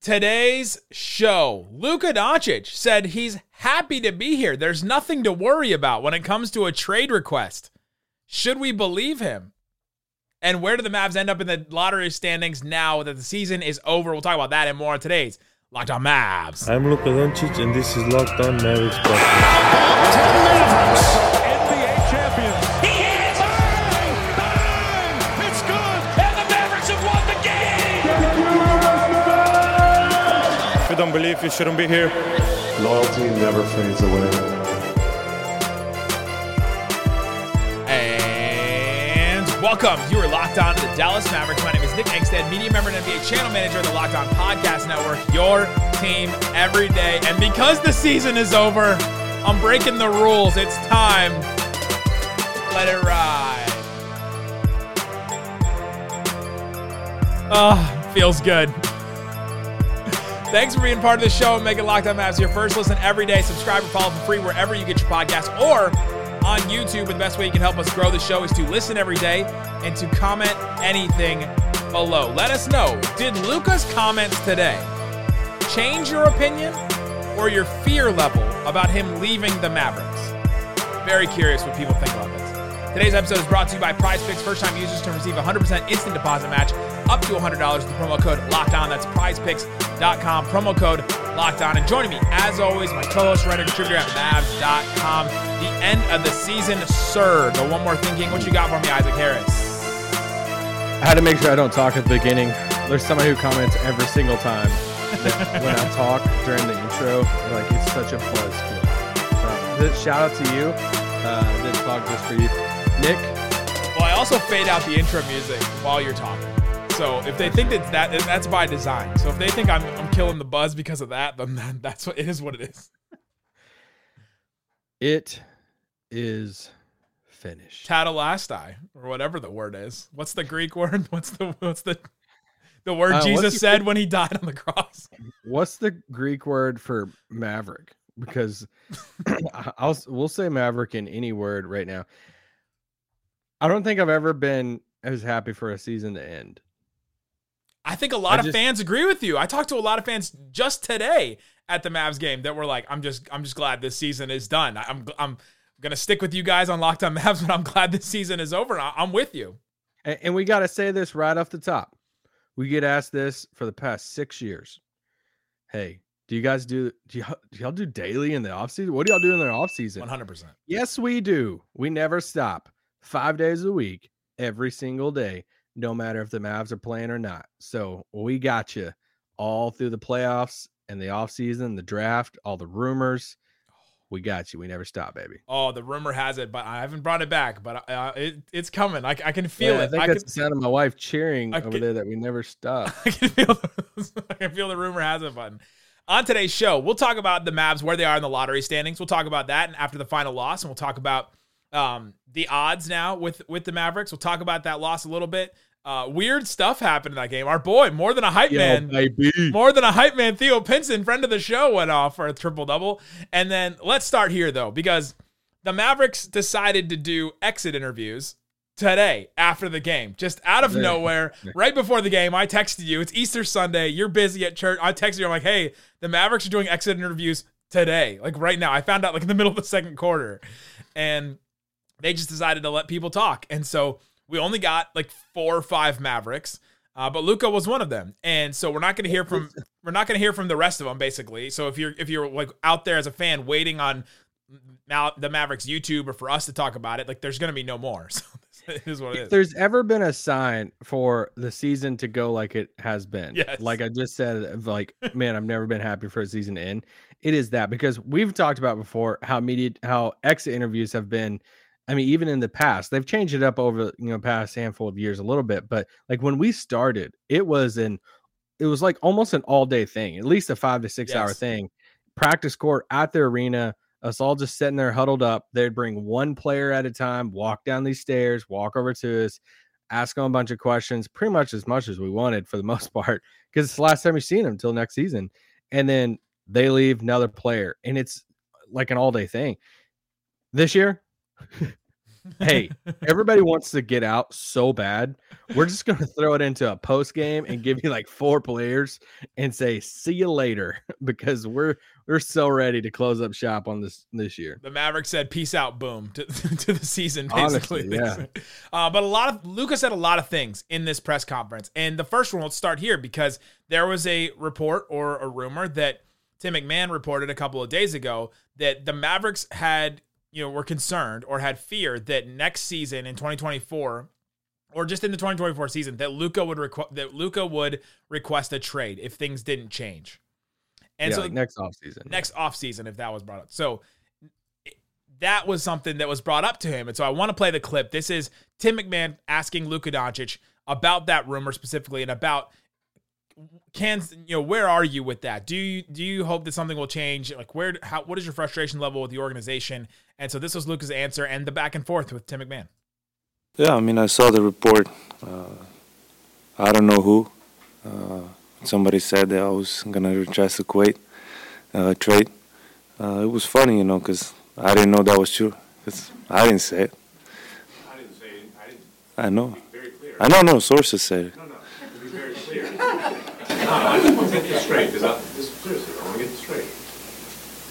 today's show, Luka Doncic said he's happy to be here. There's nothing to worry about when it comes to a trade request. Should we believe him? And where do the Mavs end up in the lottery standings now that the season is over? We'll talk about that and more on today's Locked On Mavs. I'm Luka Doncic, and this is Locked On Mavericks don't believe, you shouldn't be here. Loyalty never fades away. And welcome. You are locked on to the Dallas Mavericks. My name is Nick Angstadt, media member and NBA channel manager of the Locked On Podcast Network, your team every day. And because the season is over, I'm breaking the rules. It's time. Let it ride. Oh, feels good. Thanks for being part of the show and making Locked On Mavs your first listen every day. Subscribe and follow for free wherever you get your podcast or on YouTube. The best way you can help us grow the show is to listen every day and to comment anything below. Let us know did Luka's comments today change your opinion or your fear level about him leaving the Mavericks? Very curious what people think about this. Today's episode is brought to you by Prize Picks. First time users can receive a 100% instant deposit match up to $100 with the promo code Locked On. That's prizepicks.com, promo code Locked On. And joining me, as always, my co host, writer, contributor at Mavs.com. The end of the season, sir. The one more thinking. What you got for me, Isaac Harris? I had to make sure I don't talk at the beginning. There's somebody who comments every single time when I talk during the intro, like it's such a buzzkill. So, shout out to you. Uh, this talk just for you, Nick. Well, I also fade out the intro music while you're talking. So if they think that, that that's by design. So if they think I'm, I'm killing the buzz because of that, then that, that's what it is. What it is. It is finished. Tatalastai, or whatever the word is. What's the Greek word? What's the what's the the word Uh, Jesus said when he died on the cross? What's the Greek word for maverick? Because I'll we'll say maverick in any word right now. I don't think I've ever been as happy for a season to end. I think a lot I of just- fans agree with you. I talked to a lot of fans just today at the Mavs game that were like, "I'm just, I'm just glad this season is done. I'm, I'm gonna stick with you guys on Locked On Mavs, but I'm glad this season is over. And I'm with you. And, and we got to say this right off the top. We get asked this for the past six years. Hey, do you guys do do y'all, do y'all do daily in the off season? What do y'all do in the off season? 100. percent Yes, we do. We never stop. Five days a week, every single day, no matter if the Mavs are playing or not. So we got you all through the playoffs and the offseason, the draft, all the rumors. We got you. We never stop, baby. Oh, the rumor has it, but I haven't brought it back. But uh, it, it's coming. I, I can feel Yeah, I it. think I that's can, the sound of my wife cheering I over can- there that we never stop. I can feel the, I can feel the rumor has it button. On today's show, we'll talk about the Mavs, where they are in the lottery standings. We'll talk about that and after the final loss, and we'll talk about um, the odds now with with the Mavericks. We'll talk about that loss a little bit. Uh, weird stuff happened in that game. Our boy, more than a hype Yo, man, baby. more than a hype man, Theo Pinson, friend of the show, went off for a triple double. And then let's start here though, because the Mavericks decided to do exit interviews today after the game, just out of nowhere, right before the game. I texted you. It's Easter Sunday. You're busy at church. I texted you. I'm like, hey, the Mavericks are doing exit interviews today, like right now. I found out like in the middle of the second quarter, and they just decided to let people talk. And so we only got like four or five Mavericks. Uh, but Luka was one of them, and so we're not going to hear from we're not going to hear from the rest of them basically. So if you're if you're like out there as a fan waiting on Ma- the Mavericks YouTube or for us to talk about it, like there's going to be no more. So it is what it If is. there's ever been a sign for the season to go like it has been, Yes. like I just said, like, man, I've never been happy for a season to end. It is that because we've talked about before how media, how exit interviews have been. I mean, even in the past, they've changed it up over you know past handful of years a little bit. But like when we started, it was an, it was like almost an all day thing, at least a five to six hour thing. Practice court at the arena, us all just sitting there huddled up. They'd bring one player at a time, walk down these stairs, walk over to us, ask them a bunch of questions, pretty much as much as we wanted for the most part, because it's the last time we've seen them until next season. And then they leave another player, and it's like an all day thing. This year, hey, everybody wants to get out so bad. We're just going to throw it into a post game and give you like four players and say, see you later, because we're we're so ready to close up shop on this this year. the Mavericks said peace out, boom to, to the season, Honestly, basically. yeah. Uh, but a lot of Luka said a lot of things in this press conference, and the first one will start here because there was a report or a rumor that Tim McMahon reported a couple of days ago that the Mavericks had you know were concerned or had fear that next season in 2024 or just in the 2024 season that Luka would requ- that Luka would request a trade if things didn't change. And yeah, so like next offseason. next offseason if that was brought up. So that was something that was brought up to him. And so I want to play the clip. This is Tim McMahon asking Luka Doncic about that rumor specifically and about can you know where are you with that? Do you do you hope that something will change? Like where how what is your frustration level with the organization? And so this was Luka's answer and the back and forth with Tim McMahon. Yeah, I mean, I saw the report. Uh, I don't know who. Uh, somebody said that I was gonna request the Kuwait uh, trade. Uh, it was funny, you know, because I didn't know that was true. 'Cause I didn't say it. I didn't say it. I didn't. I know. Very clear. I know. No sources said it. No, no. To be very clear. No, I just want to get this straight because I, this seriously, I want to get this straight.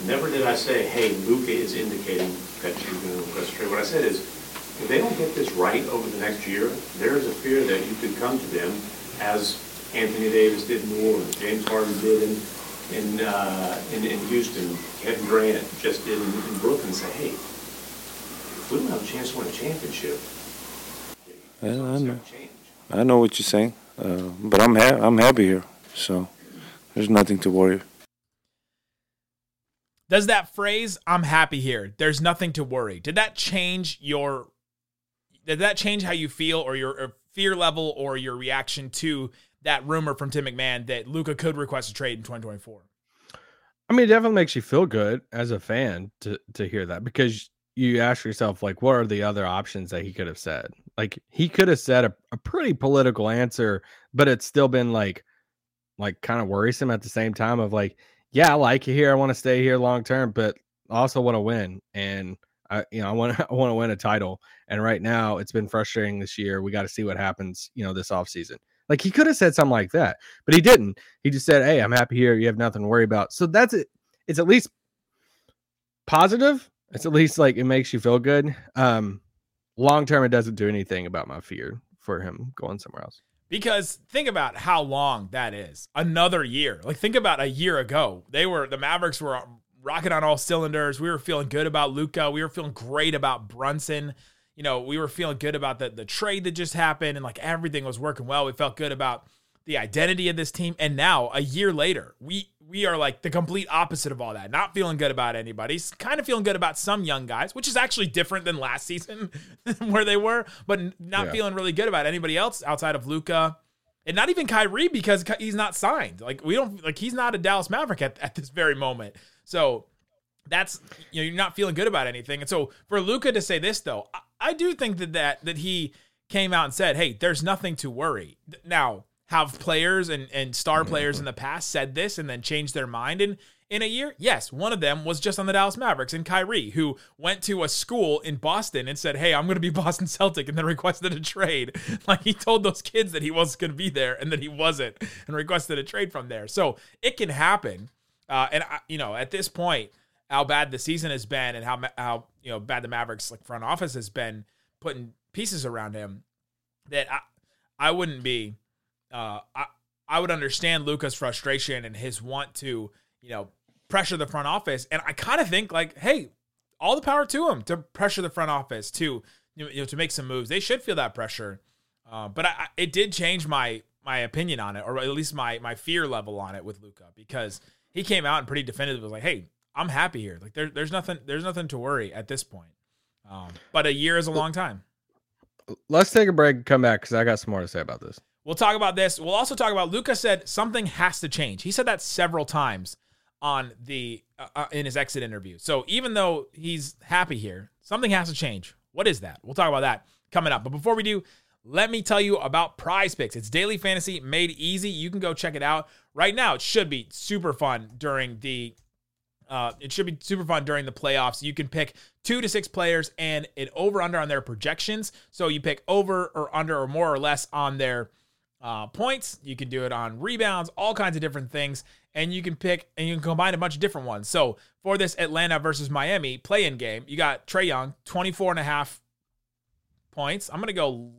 Never did I say, hey, Luka is indicating that you're going to request a trade. What I said is, if they don't get this right over the next year, there is a fear that you could come to them as Anthony Davis did in New Orleans, James Harden did in in uh, in, in Houston, Kevin Durant just did in, in Brooklyn. Say, hey, if we don't have a chance to win a championship, Yeah, I know. going to change. I know what you're saying, uh, but I'm ha- I'm happy here, so there's nothing to worry. Does that phrase "I'm happy here"? There's nothing to worry. Did that change your? Did that change how you feel, or your fear level, or your reaction to that rumor from Tim McMahon that Luka could request a trade in 2024? I mean, it definitely makes you feel good as a fan to to hear that because you ask yourself, like, what are the other options that he could have said? Like, he could have said a, a pretty political answer, but it's still been like, like kind of worrisome at the same time of like, yeah, I like here. I want to stay here long term, but I also want to win. And I, you know, I want I want to win a title. And right now, it's been frustrating this year. We got to see what happens, you know, this offseason. Like he could have said something like that, but he didn't. He just said, "Hey, I'm happy here. You have nothing to worry about." So that's it. It's at least positive. It's at least like it makes you feel good. Um, long term, it doesn't do anything about my fear for him going somewhere else. Because think about how long that is. Another year. Like think about a year ago. They were the Mavericks were rocking on all cylinders. We were feeling good about Luka. We were feeling great about Brunson. You know, we were feeling good about the the trade that just happened and like everything was working well. We felt good about the identity of this team. And now, a year later, we we are like the complete opposite of all that. Not feeling good about anybody. Kind of feeling good about some young guys, which is actually different than last season where they were, but not Yeah. feeling really good about anybody else outside of Luka. And not even Kyrie because he's not signed. Like we don't like he's not a Dallas Maverick at, at this very moment. So that's you know you're not feeling good about anything. And so for Luka to say this though, I, I do think that that that he came out and said, "Hey, there's nothing to worry." Now, have players and and star players in the past said this and then changed their mind in in a year? Yes, one of them was just on the Dallas Mavericks and Kyrie, who went to a school in Boston and said, "Hey, I'm going to be Boston Celtic," and then requested a trade. Like he told those kids that he was going to be there and that he wasn't, and requested a trade from there. So it can happen. Uh, and I, you know, at this point, how bad the season has been, and how how you know bad the Mavericks like front office has been putting pieces around him, that I I wouldn't be. Uh, I I would understand Luka's frustration and his want to, you know, pressure the front office. And I kind of think like, hey, all the power to him to pressure the front office to you know to make some moves. They should feel that pressure. Uh, but I, it did change my my opinion on it, or at least my my fear level on it with Luka because he came out and pretty definitive was like, "Hey, I'm happy here. Like there, there's nothing there's nothing to worry at this point." Um, but a year is a long time. Let's take a break and come back because I got some more to say about this. We'll talk about this. We'll also talk about Luka said something has to change. He said that several times on the uh, uh, in his exit interview. So even though he's happy here, something has to change. What is that? We'll talk about that coming up. But before we do, let me tell you about Prize Picks. It's daily fantasy made easy. You can go check it out right now. It should be super fun during the uh, it should be super fun during the playoffs. You can pick two to six players and an over under on their projections. So you pick over or under or more or less on their uh, points. You can do it on rebounds, all kinds of different things. And you can pick and you can combine a bunch of different ones. So for this Atlanta versus Miami play in game, you got Trae Young, 24 and a half points. I'm going to go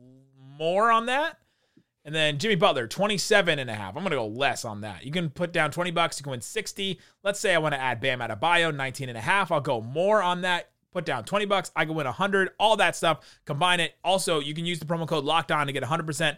more on that. And then Jimmy Butler, 27 and a half. I'm going to go less on that. You can put down 20 bucks, you can win 60. Let's say I want to add Bam Adebayo, 19 and a half. I'll go more on that. Put down 20 bucks, I can win 100. All that stuff, combine it. Also, you can use the promo code locked on to get 100%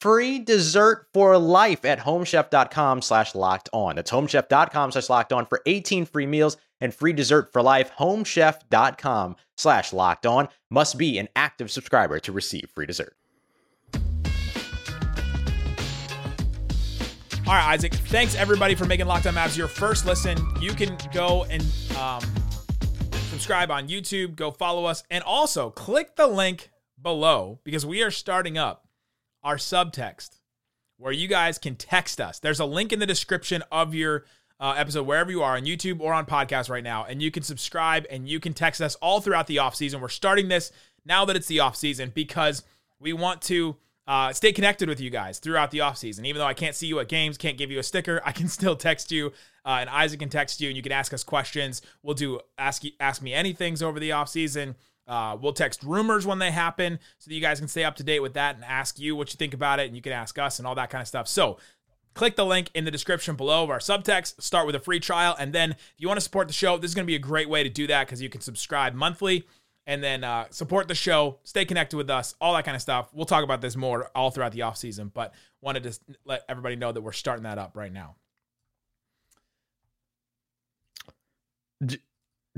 free dessert for life at homechef.com slash locked on. That's homechef.com slash locked on for 18 free meals and free dessert for life. Homechef.com slash locked on must be an active subscriber to receive free dessert. All right, Isaac. Thanks everybody for making Locked On your first listen. You can go and um, subscribe on YouTube, go follow us, and also click the link below because we are starting up our subtext where you guys can text us. There's a link in the description of your uh, episode wherever you are on YouTube or on podcast right now, and you can subscribe and you can text us all throughout the off season. We're starting this now that it's the off season because we want to uh, stay connected with you guys throughout the off season. Even though I can't see you at games, can't give you a sticker, I can still text you, uh, and Isaac can text you, and you can ask us questions. We'll do ask ask me anything's over the off season. Uh, we'll text rumors when they happen so that you guys can stay up to date with that and ask you what you think about it, and you can ask us and all that kind of stuff. So click the link in the description below of our subtext. Start with a free trial, and then if you want to support the show, this is going to be a great way to do that because you can subscribe monthly and then uh, support the show, stay connected with us, all that kind of stuff. We'll talk about this more all throughout the off season, but wanted to let everybody know that we're starting that up right now.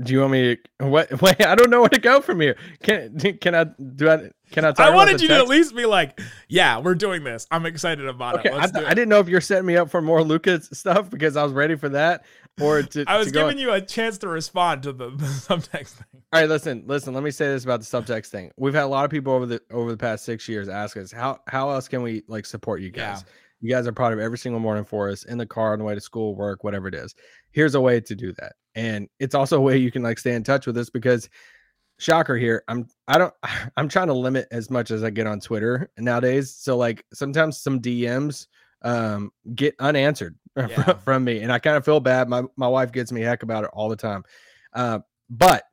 Do, you want me? To, what? Wait, I don't know where to go from here. Can can I do? I can I? Talk I wanted you text? to at least be like, "Yeah, we're doing this. I'm excited about okay, it." I, do I didn't know if you're setting me up for more Lucas stuff because I was ready for that, or to. I was giving you a chance to respond to the, the subtext thing. All right, listen, listen. Let me say this about the subtext thing. We've had a lot of people over the over the past six years ask us how how else can we like support you guys. Yeah. You guys are part of every single morning for us in the car on the way to school, work, whatever it is. Here's a way to do that, and it's also a way you can like stay in touch with us because shocker here i'm i don't i'm trying to limit as much as i get on twitter nowadays. So like sometimes some dms um get unanswered Yeah. from me and i kind of feel bad. My, my wife gets me heck about it all the time. Uh but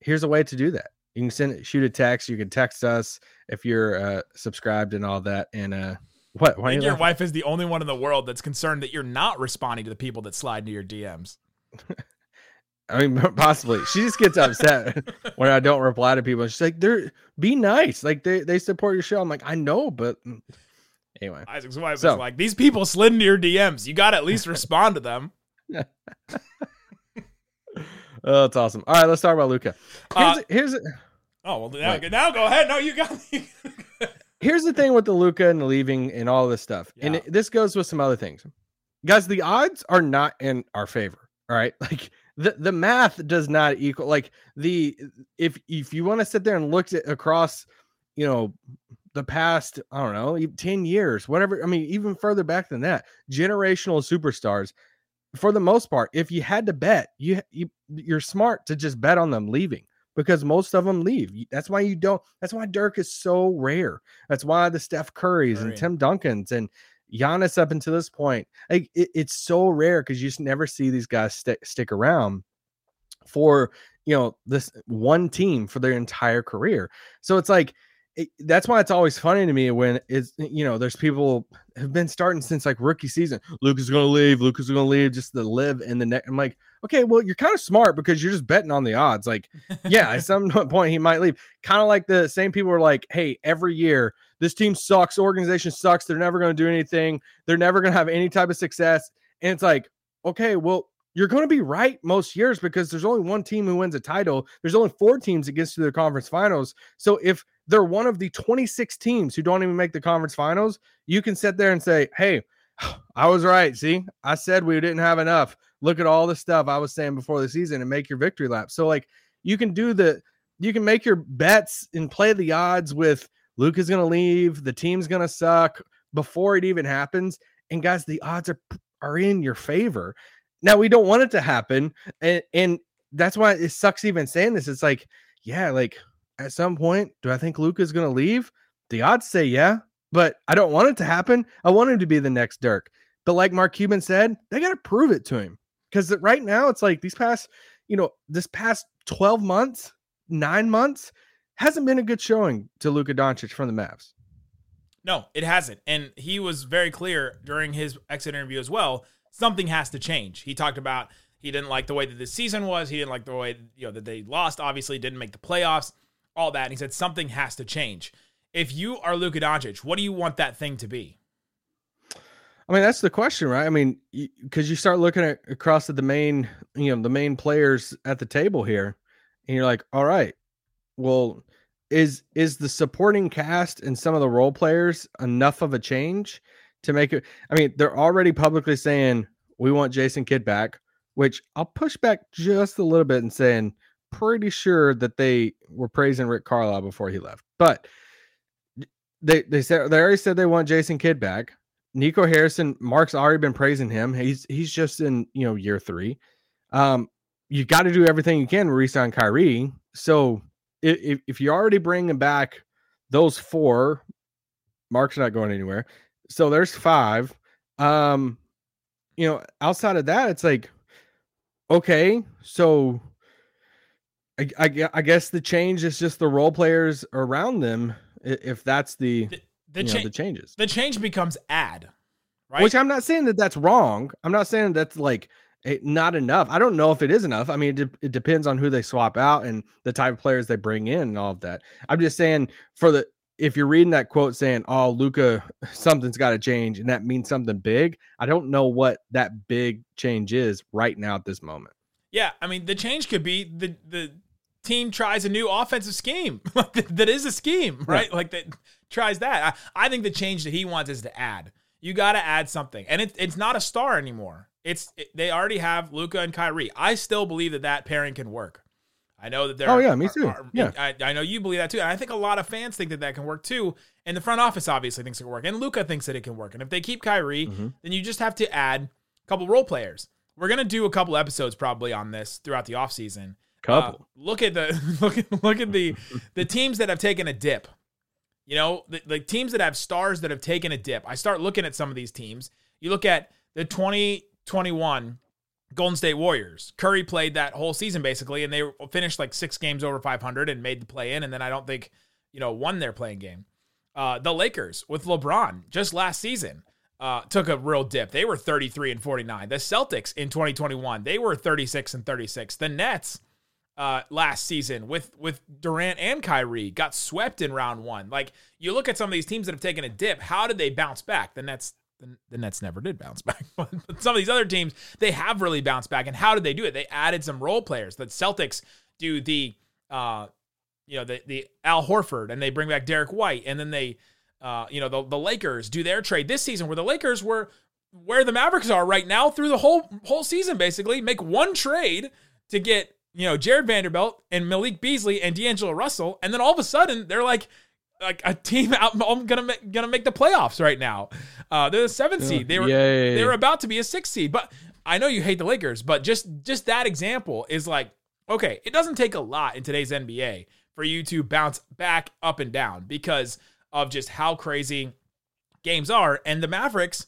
here's a way to do that. You can send shoot a text you can text us if you're uh subscribed and all that and uh what why I you your laughing? wife is the only one in the world that's concerned that you're not responding to the people that slide into your DMs. I mean, possibly. She just gets upset when I don't reply to people. She's like, "They're be nice. Like they they support your show." I'm like, "I know, but mm." anyway." Isaac's wife So- is like, these people slid into your DMs. You got to at least respond to them. Oh, that's awesome. All right, let's talk about Luka. Here's Uh, here's Oh well, now, now go ahead. No, you got me. Here's the thing with the Luka and the leaving and all this stuff, and it- this goes with some other things, guys. The odds are not in our favor. All right, like the the math does not equal like the if if you want to sit there and look at across, you know, the past I don't know ten years, whatever. I mean, even further back than that, generational superstars. For the most part, if you had to bet, you, you you're smart to just bet on them leaving because most of them leave. That's why you don't. That's why Dirk is so rare. That's why the Steph Currys Curry. and Tim Duncans and Giannis up until this point, like it- it's so rare because you just never see these guys stick stick around for you know this one team for their entire career. So it's like it, that's why it's always funny to me when it's you know there's people have been starting since like rookie season. Luka's is going to leave. Luka's is going to leave just to live in the next. I'm like, okay, well you're kind of smart because you're just betting on the odds. Like, yeah, at some point he might leave. Kind of like the same people are like, hey, every year this team sucks, organization sucks. They're never going to do anything. They're never going to have any type of success. And it's like, okay, well you're going to be right most years because there's only one team who wins a title. There's only four teams that gets to the conference finals. So if they're one of the 26 teams who don't even make the conference finals, you can sit there and say, "Hey, I was right. See, I said we didn't have enough. Look at all the stuff I was saying before the season and make your victory lap." So like you can do the you can make your bets and play the odds with Luke is going to leave, the team's going to suck before it even happens. And guys, the odds are are in your favor. Now we don't want it to happen, and and that's why it sucks even saying this. It's like, yeah, like at some point, do I think Luka's going to leave? The odds say yeah, but I don't want it to happen. I want him to be the next Dirk. But like Mark Cuban said, they got to prove it to him because right now it's like these past, you know, this past twelve months, nine months hasn't been a good showing to Luka Doncic from the Mavs. No, it hasn't. And he was very clear during his exit interview as well. Something has to change. He talked about he didn't like the way that this season was. He didn't like the way you know that they lost. Obviously, didn't make the playoffs. All that. And he said something has to change. If you are Luka Doncic, what do you want that thing to be? I mean, that's the question, right? I mean, because you start looking at across at the main, you know, the main players at the table here, and you're like, all right, well, is is the supporting cast and some of the role players enough of a change to make it? I mean, they're already publicly saying we want Jason Kidd back, which I'll push back just a little bit and saying pretty sure that they were praising Rick Carlisle before he left, but they they said they already said they want Jason Kidd back. Nico Harrison, Mark's already been praising him. He's he's just in you know year three. Um, you got to do everything you can to resign Kyrie. So if, if you're already bringing back those four, Mark's not going anywhere. So there's five. Um, you know, outside of that, it's like, okay, so I, I, I guess the change is just the role players around them. If that's the The, you know, the changes. the change becomes ad, right? Which I'm not saying that that's wrong. I'm not saying that's like not enough. I don't know if it is enough. I mean, it, de- it depends on who they swap out and the type of players they bring in and all of that. I'm just saying for the if you're reading that quote saying, "Oh, Luka, something's got to change," and that means something big. I don't know what that big change is right now at this moment. Yeah, I mean the change could be the the team tries a new offensive scheme that is a scheme, right? Like that tries that. I, I think the change that he wants is to add. You got to add something, and it, it's not a star anymore. It's it, they already have Luka and Kyrie. I still believe that that pairing can work. I know that they're. Oh, yeah, me too. Yeah. I, I know you believe that too, and I think a lot of fans think that that can work too. And the front office obviously thinks it can work, and Luka thinks that it can work. And if they keep Kyrie, Mm-hmm. then you just have to add a couple role players. We're gonna do a couple episodes probably on this throughout the offseason. Couple. Uh, look at the look at look at the the teams that have taken a dip. You know, the, the teams that have stars that have taken a dip. I start looking at some of these teams. You look at the 2021 Golden State Warriors. Curry played that whole season basically, and they finished like six games over 500 and made the play in. And then I don't think, you know, won their playing game. Uh, the Lakers with LeBron just last season uh, took a real dip. They were 33 and 49. The Celtics in 2021, they were 36 and 36. The Nets uh, last season with with Durant and Kyrie got swept in round one. Like you look at some of these teams that have taken a dip, how did they bounce back? The Nets the, the Nets never did bounce back. but some of these other teams, they have really bounced back. And how did they do it? They added some role players. The Celtics do the, uh, you know, the the Al Horford, and they bring back Derrick White, and then they, uh, you know, the the Lakers do their trade this season, where the Lakers were where the Mavericks are right now through the whole whole season, basically make one trade to get you know Jarred Vanderbilt and Malik Beasley and D'Angelo Russell, and then all of a sudden they're like like a team out I'm gonna make, gonna make the playoffs right now. Uh, they're the seventh seed. They were Yay. they were about to be a sixth seed, but I know you hate the Lakers, but just just that example is like okay, it doesn't take a lot in today's NBA for you to bounce back up and down because of just how crazy games are, and the Mavericks.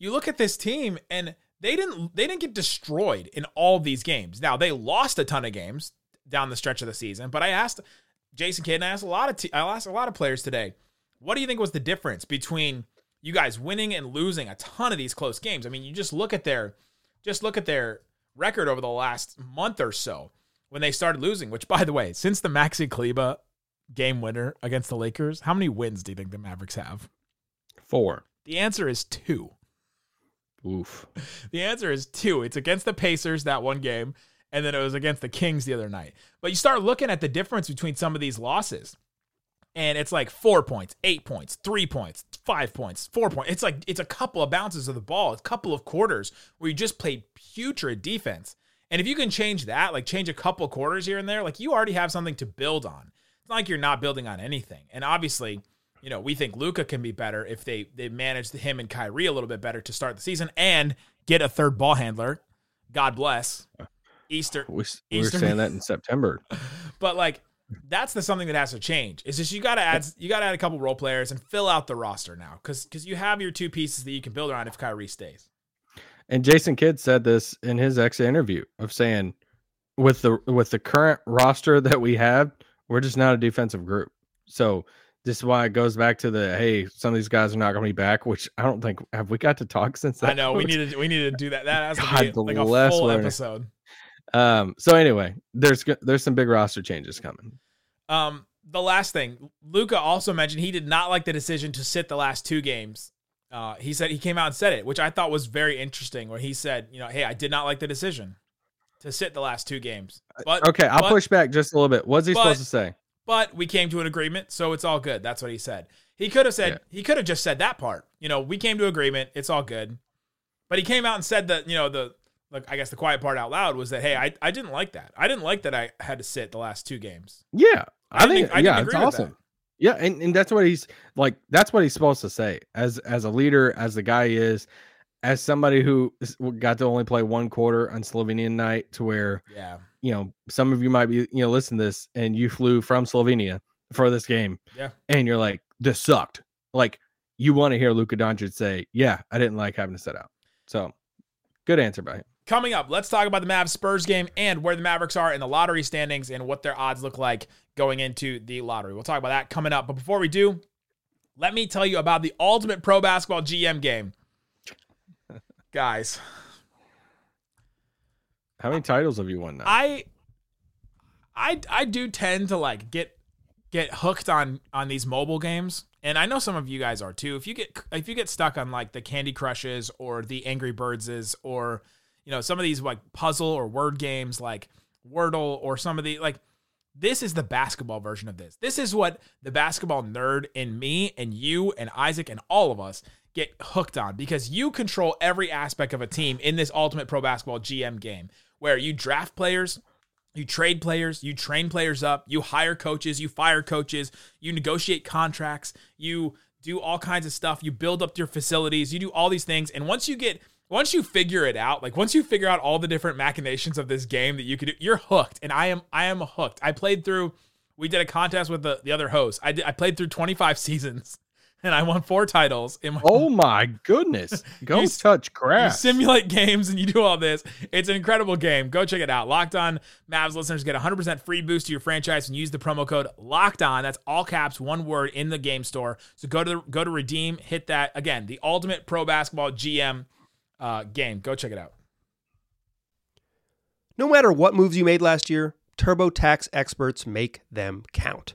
You look at this team and they didn't they didn't get destroyed in all these games. Now they lost a ton of games down the stretch of the season, but I asked Jason Kidd and I asked a lot of I asked a lot of players today, what do you think was the difference between you guys winning and losing a ton of these close games? I mean, you just look at their just look at their record over the last month or so when they started losing, which by the way, since the Maxi Kleber game winner against the Lakers, how many wins do you think the Mavericks have? Four. The answer is 2. Oof. The answer is two. It's against the Pacers that one game, and then it was against the Kings the other night. But you start looking at the difference between some of these losses, and it's like four points, eight points, three points, five points, four points. It's like it's a couple of bounces of the ball, a couple of quarters where you just played putrid defense. And if you can change that, like change a couple quarters here and there, like you already have something to build on. It's not like you're not building on anything. And obviously, you know, we think Luka can be better if they they manage him and Kyrie a little bit better to start the season and get a third ball handler. God bless. Easter. We, we were saying that in September. But like that's the something that has to change. Is just you got to add you got to add a couple role players and fill out the roster now because because you have your two pieces that you can build around if Kyrie stays. And Jason Kidd said this in his ex interview of saying, with the with the current roster that we have, we're just not a defensive group. So this is why it goes back to the hey, some of these guys are not going to be back. Which I don't think have we got to talk since that. I know we was- need to we need to do that. That has God to be like a full Werner. episode. Um. So anyway, there's there's some big roster changes coming. Um, the last thing, Luka also mentioned he did not like the decision to sit the last two games. Uh, he said he came out and said it, which I thought was very interesting. Where he said, you know, hey, I did not like the decision to sit the last two games. But Okay, I'll but- push back just a little bit. What's he but- supposed to say? But we came to an agreement, so it's all good. That's what he said. He could have said he could have just said that part. You know, we came to agreement. It's all good. But he came out and said that, you know, the like I guess the quiet part out loud was that hey, I, I didn't like that. I didn't like that I had to sit the last two games. Yeah, I I, think I yeah, it's with that. awesome. Yeah, and, and that's what he's like. That's what he's supposed to say as as a leader, as the guy he is, as somebody who got to only play one quarter on Slovenian night, to where Yeah. You know some of you might be you know listen to this and you flew from Slovenia for this game, Yeah. and you're like this sucked. Like you want to hear Luka Doncic say, "Yeah, I didn't like having to set out." So good answer by him. Coming up, let's talk about the Mavs Spurs game and where the Mavericks are in the lottery standings and what their odds look like going into the lottery. We'll talk about that coming up. But before we do, let me tell you about the Ultimate Pro Basketball GM game. Guys, How many titles have you won now? I I I do tend to like get get hooked on on these mobile games and I know some of you guys are too. If you get if you get stuck on like the Candy Crushes or the Angry Birdses or you know some of these like puzzle or word games like Wordle or some of the like this is the basketball version of this. This is what the basketball nerd in me and you and Isaac and all of us get hooked on because you control every aspect of a team in this Ultimate Pro Basketball GM game where you draft players, you trade players, you train players up, you hire coaches, you fire coaches, you negotiate contracts, you do all kinds of stuff, you build up your facilities, you do all these things. And once you get once you figure it out, like once you figure out all the different machinations of this game that you could do, you're hooked. And I am I am hooked. I played through we did a contest with the, the other host. I did, I played through 25 seasons and I won four titles in my oh my goodness! Go You- touch grass. you simulate games and you do all this. It's an incredible game. Go check it out. Locked on Mavs listeners get 100% free boost to your franchise and use the promo code Locked On. That's all caps, one word in the game store. So go to the, go to redeem, hit that again. The Ultimate Pro Basketball GM uh, game. Go check it out. No matter what moves you made last year, TurboTax experts make them count.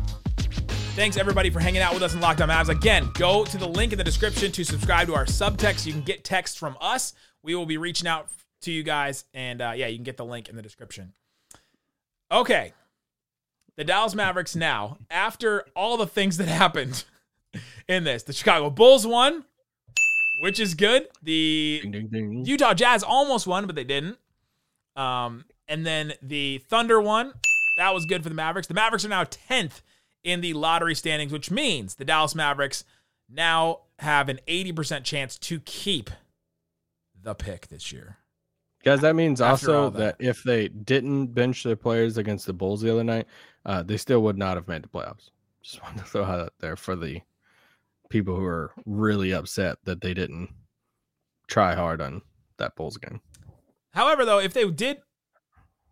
Thanks everybody for hanging out with us in Locked On Mavs. Again, go to the link in the description to subscribe to our subtext. You can get text from us. We will be reaching out to you guys, and uh, yeah, you can get the link in the description. Okay, the Dallas Mavericks now, after all the things that happened in this, the Chicago Bulls won, which is good. The Ding, ding, ding. Utah Jazz almost won, but they didn't. Um, and then the Thunder won. That was good for the Mavericks. The Mavericks are now 10th in the lottery standings, which means the Dallas Mavericks now have an 80% chance to keep the pick this year. Guys, that means After also that. if they didn't bench their players against the Bulls the other night, uh, they still would not have made the playoffs. Just wanted to throw that out there for the people who are really upset that they didn't try hard on that Bulls game. However, though, if they did,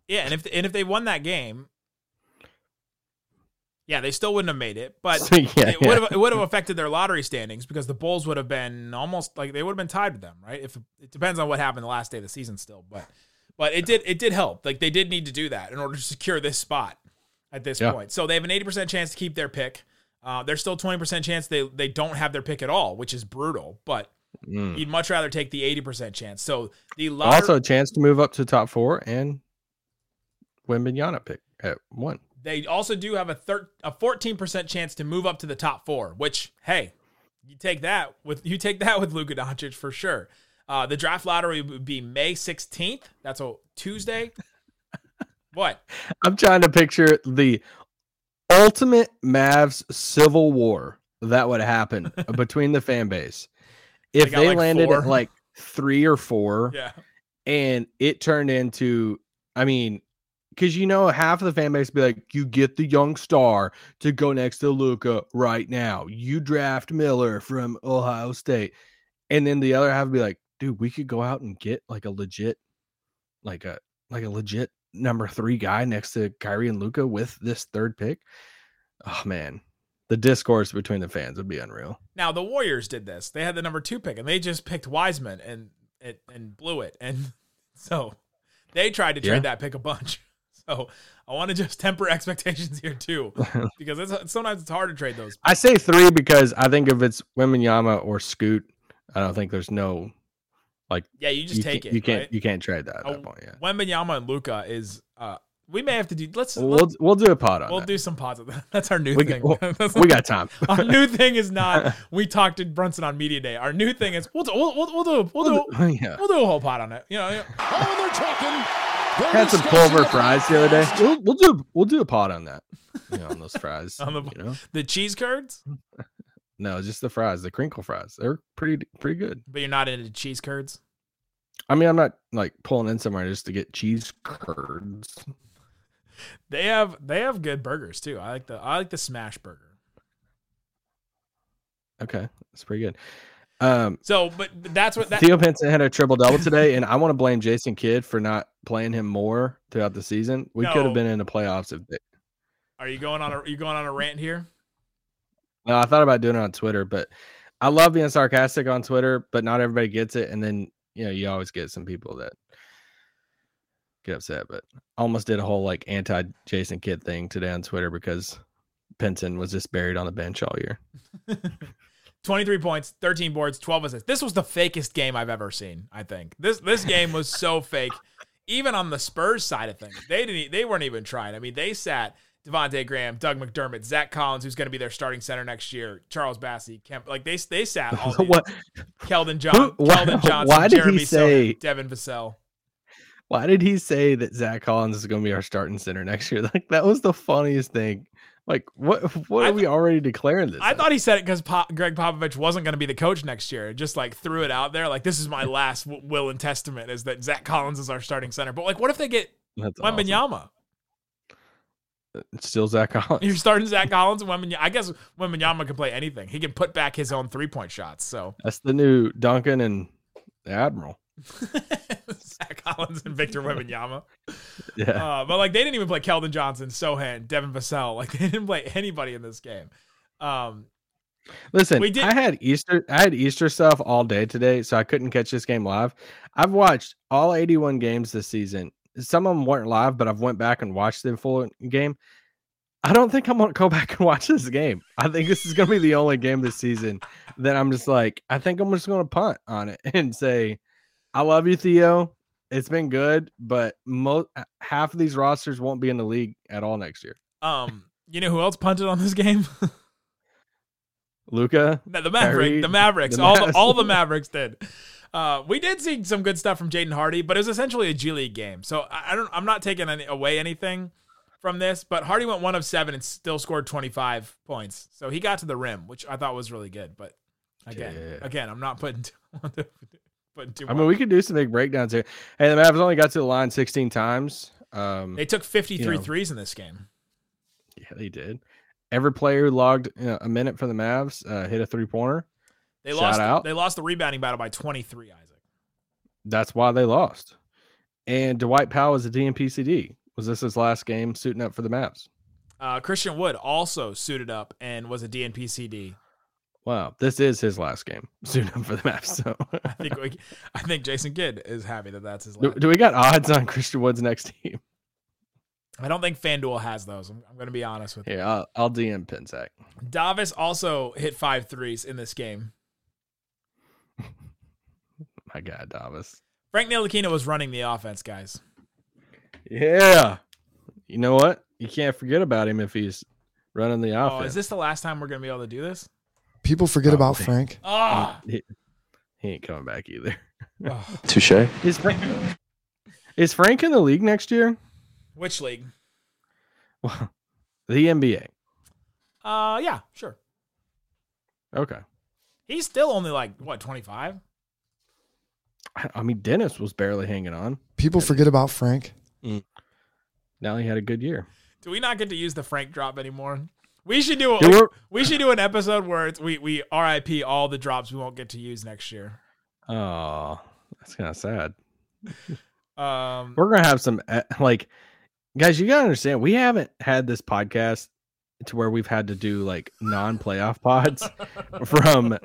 yeah, and if and if they won that game, yeah, they still wouldn't have made it. But yeah, it would have it would have affected their lottery standings because the Bulls would have been almost like they would have been tied with them, right? If it depends on what happened the last day of the season, still, but but it did it did help. Like they did need to do that in order to secure this spot at this Yeah. point. So they have an eighty percent chance to keep their pick. Uh, there's still twenty percent chance they they don't have their pick at all, which is brutal. But Mm. you'd much rather take the eighty percent chance. So the lottery, Also, a chance to move up to top four and Wembanyama pick at one. They also do have a thir- a 14% chance to move up to the top four, which hey, you take that with you take that with Luka Doncic for sure. Uh, the draft lottery would be May 16th. That's a Tuesday. what? I'm trying to picture the ultimate Mavs civil war that would happen between the fan base if They they, like landed four. at like three or four Yeah. and it turned into i mean because you know half of the fan base be like you get the young star to go next to luka right now you draft miller from ohio state and then the other half would be like dude we could go out and get like a legit like a like a legit number three guy next to Kyrie and Luka with this third pick. Oh man, the discourse between the fans would be unreal. Now the Warriors did this. They had the number two pick, and they just picked Wiseman and it and blew it. And so they tried to trade Yeah. that pick a bunch. So I want to just temper expectations here too, because it's, sometimes it's hard to trade those. I say three because I think if it's Wembanyama or Scoot, I don't think there's no like. Yeah, you just take can't- it, You can't. right? You can't trade that at Oh, that point. Yeah. Wembanyama and Luka is. uh We may have to do. Let's. We'll let's we'll do a pod on we'll that. do some pods of that. That's our new We thing. got- well, we got time. our new thing is not. We talked to Brunson on media day. Our new thing is we'll do. We'll, we'll, we'll do. We'll do. We'll do- yeah. We'll do a whole pod on it. You know. yeah. Oh, they're talking. Had some Culver fries the other day. We'll, we'll do we'll do a pod on that. You know, on those fries. On the, you know, the cheese curds, no, just the fries, the crinkle fries. They're pretty pretty good. but you're not into cheese curds. I mean, I'm not like pulling in somewhere just to get cheese curds. They have they have good burgers too. I like the I like the smash burger. Okay, that's pretty good. Um, So, but that's what that. Theo Pinson had a triple double today, and I want to blame Jason Kidd for not playing him more throughout the season. We could have been in the playoffs if they. Are you going on a are you going on a rant here? No, I thought about doing it on Twitter, but I love being sarcastic on Twitter, but not everybody gets it, and then you know you always get some people that get upset. But I almost did a whole like anti Jason Kidd thing today on Twitter because Pinson was just buried on the bench all year. 23 points, 13 boards, 12 assists. This was the fakest game I've ever seen, I think. This this game was so fake. Even on the Spurs side of things, they didn't they weren't even trying. I mean, they sat Devonte' Graham, Doug McDermott, Zach Collins, who's going to be their starting center next year, Charles Bassey, Kemp. Like they they sat all these, what? Keldon John, Who- why- Keldon Johnson, why did he say- Devin Vassell. Why did he say that Zach Collins is going to be our starting center next year? Like that was the funniest thing. Like what? What are we already declaring this? I thought he said it because Pop, Gregg Popovich wasn't going to be the coach next year. Just like threw it out there, like this is my last w- will and testament is that Zach Collins is our starting center. But like, what if they get That's Wembanyama? It's still Zach Collins. You're starting Zach Collins and Wembanyama. I guess Wembanyama can play anything. He can put back his own three point shots. So That's the new Duncan and the Admiral. Zach Collins and Victor Wembanyama. Yeah. Uh, but like they didn't even play Keldon Johnson, Sochan, Devin Vassell. Like they didn't play anybody in this game. Um, Listen, We did- I had Easter I had Easter stuff all day today, so I couldn't catch this game live. I've watched all 81 games this season. Some of them weren't live, but I've went back and watched the full game. I don't think I'm gonna go back and watch this game. I think this is gonna be the only game this season that I'm just like, I think I'm just gonna punt on it and say, I love you, Theo. It's been good, but most half of these rosters won't be in the league at all next year. um, you know who else punted on this game? Luka, No, the Maverick, the Mavericks, the all the, all the Mavericks did. Uh, we did see some good stuff from Jaden Hardy, but it was essentially a G League game. So I, I don't, I'm not taking any, away anything from this. But Hardy went one of seven and still scored 25 points. So he got to the rim, which I thought was really good. But again, Yeah. again, I'm not putting putting too I mean, we could do some big breakdowns here. Hey, the Mavs only got to the line 16 times. Um, they took 53 you know. threes in this game. yeah, they did. Every player who logged you know, a minute for the Mavs uh, hit a three pointer. They Shout lost. out. They lost the rebounding battle by 23. Isaac. That's why they lost. And Dwight Powell is a DNPCD. Was this his last game suiting up for the Mavs? Uh, Christian Wood also suited up and was a DNP CD. Wow, this is his last game up for the Mavs. So, I think we, I think Jason Kidd is happy that that's his do, last. do we got odds on Christian Wood's next team? I don't think FanDuel has those. I'm, I'm going to be honest with you. Here, I'll, I'll DM Pinsack. Davis also hit five threes in this game. My God, Davis. Frank Ntilikina was running the offense, guys. Yeah. You know what? You can't forget about him if he's running the Oh, offense. is this the last time we're going to be able to do this? People forget about Frank. Ah, he, he ain't coming back either. Touche. Is Frank, is Frank in the league next year? which league? Well, the NBA. Uh, yeah, sure. Okay. He's still only like what 25. I- I mean, Dennis was barely hanging on. People forget about Frank. Now he had a good year. Do we not get to use the Frank drop anymore? We should do. A, we're- should do an episode where it's, we we RIP all the drops we won't get to use next year. Oh, that's kind of sad. Um, We're gonna have some eh, like, guys. You gotta understand, we haven't had this podcast to where we've had to do like non-playoff pods from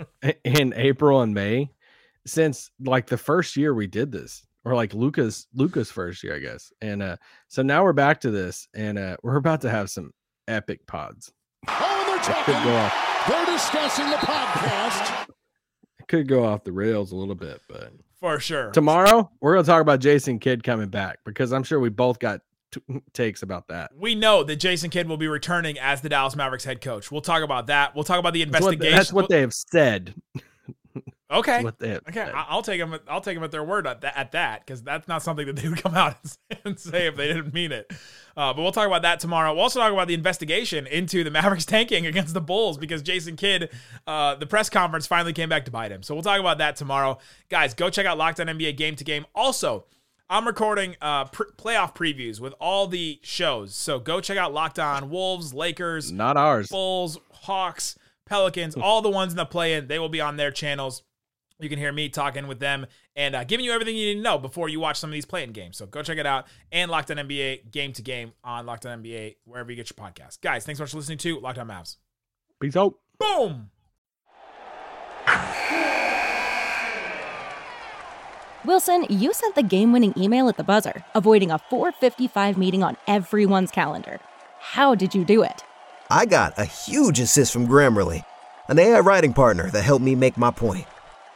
in April and May since like the first year we did this, or like Luka's Luka's first year, I guess. And uh, so now we're back to this, and uh, we're about to have some epic pods. Oh, they're It could go off. They're discussing the podcast. It could go off the rails a little bit, but for sure. tomorrow we're gonna talk about Jason Kidd coming back because I'm sure we both got t- takes about that. We know that Jason Kidd will be returning as the Dallas Mavericks head coach. We'll talk about that. We'll talk about the That's what, investigation. that's what they have said. Okay. What they Okay. I- I'll take them. I'll take them at their word at that, at that, because that's not something that they would come out and say, and say if they didn't mean it. Uh, but we'll talk about that tomorrow. We'll also talk about the investigation into the Mavericks tanking against the Bulls because Jason Kidd, uh, the press conference finally came back to bite him. So we'll talk about that tomorrow, guys. Go check out Locked On NBA Game to Game. Also, I'm recording uh, pr- playoff previews with all the shows. So go check out Locked On Wolves, Lakers, Not ours. Bulls, Hawks, Pelicans, all the ones in the play in. They will be on their channels. You can hear me talking with them and uh, giving you everything you need to know before you watch some of these play-in games. So go check it out. And Locked On NBA, game to game on Locked On NBA, wherever you get your podcast. Guys, thanks so much for listening to Locked On Mavs. Peace out. Boom. Wilson, you sent the game winning email at the buzzer, avoiding a 455 meeting on everyone's calendar. How did you do it? I got a huge assist from Grammarly, an AI writing partner that helped me make my point.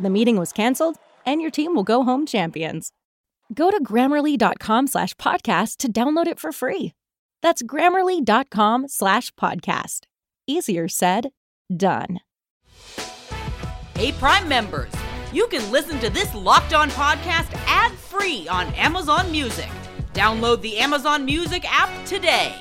The meeting was canceled, and your team will go home champions. Go to grammarly.com slash podcast to download it for free. That's grammarly.com slash podcast. Easier said, done. Hey, Prime members, you can listen to this locked on podcast ad free on Amazon Music. Download the Amazon Music app today.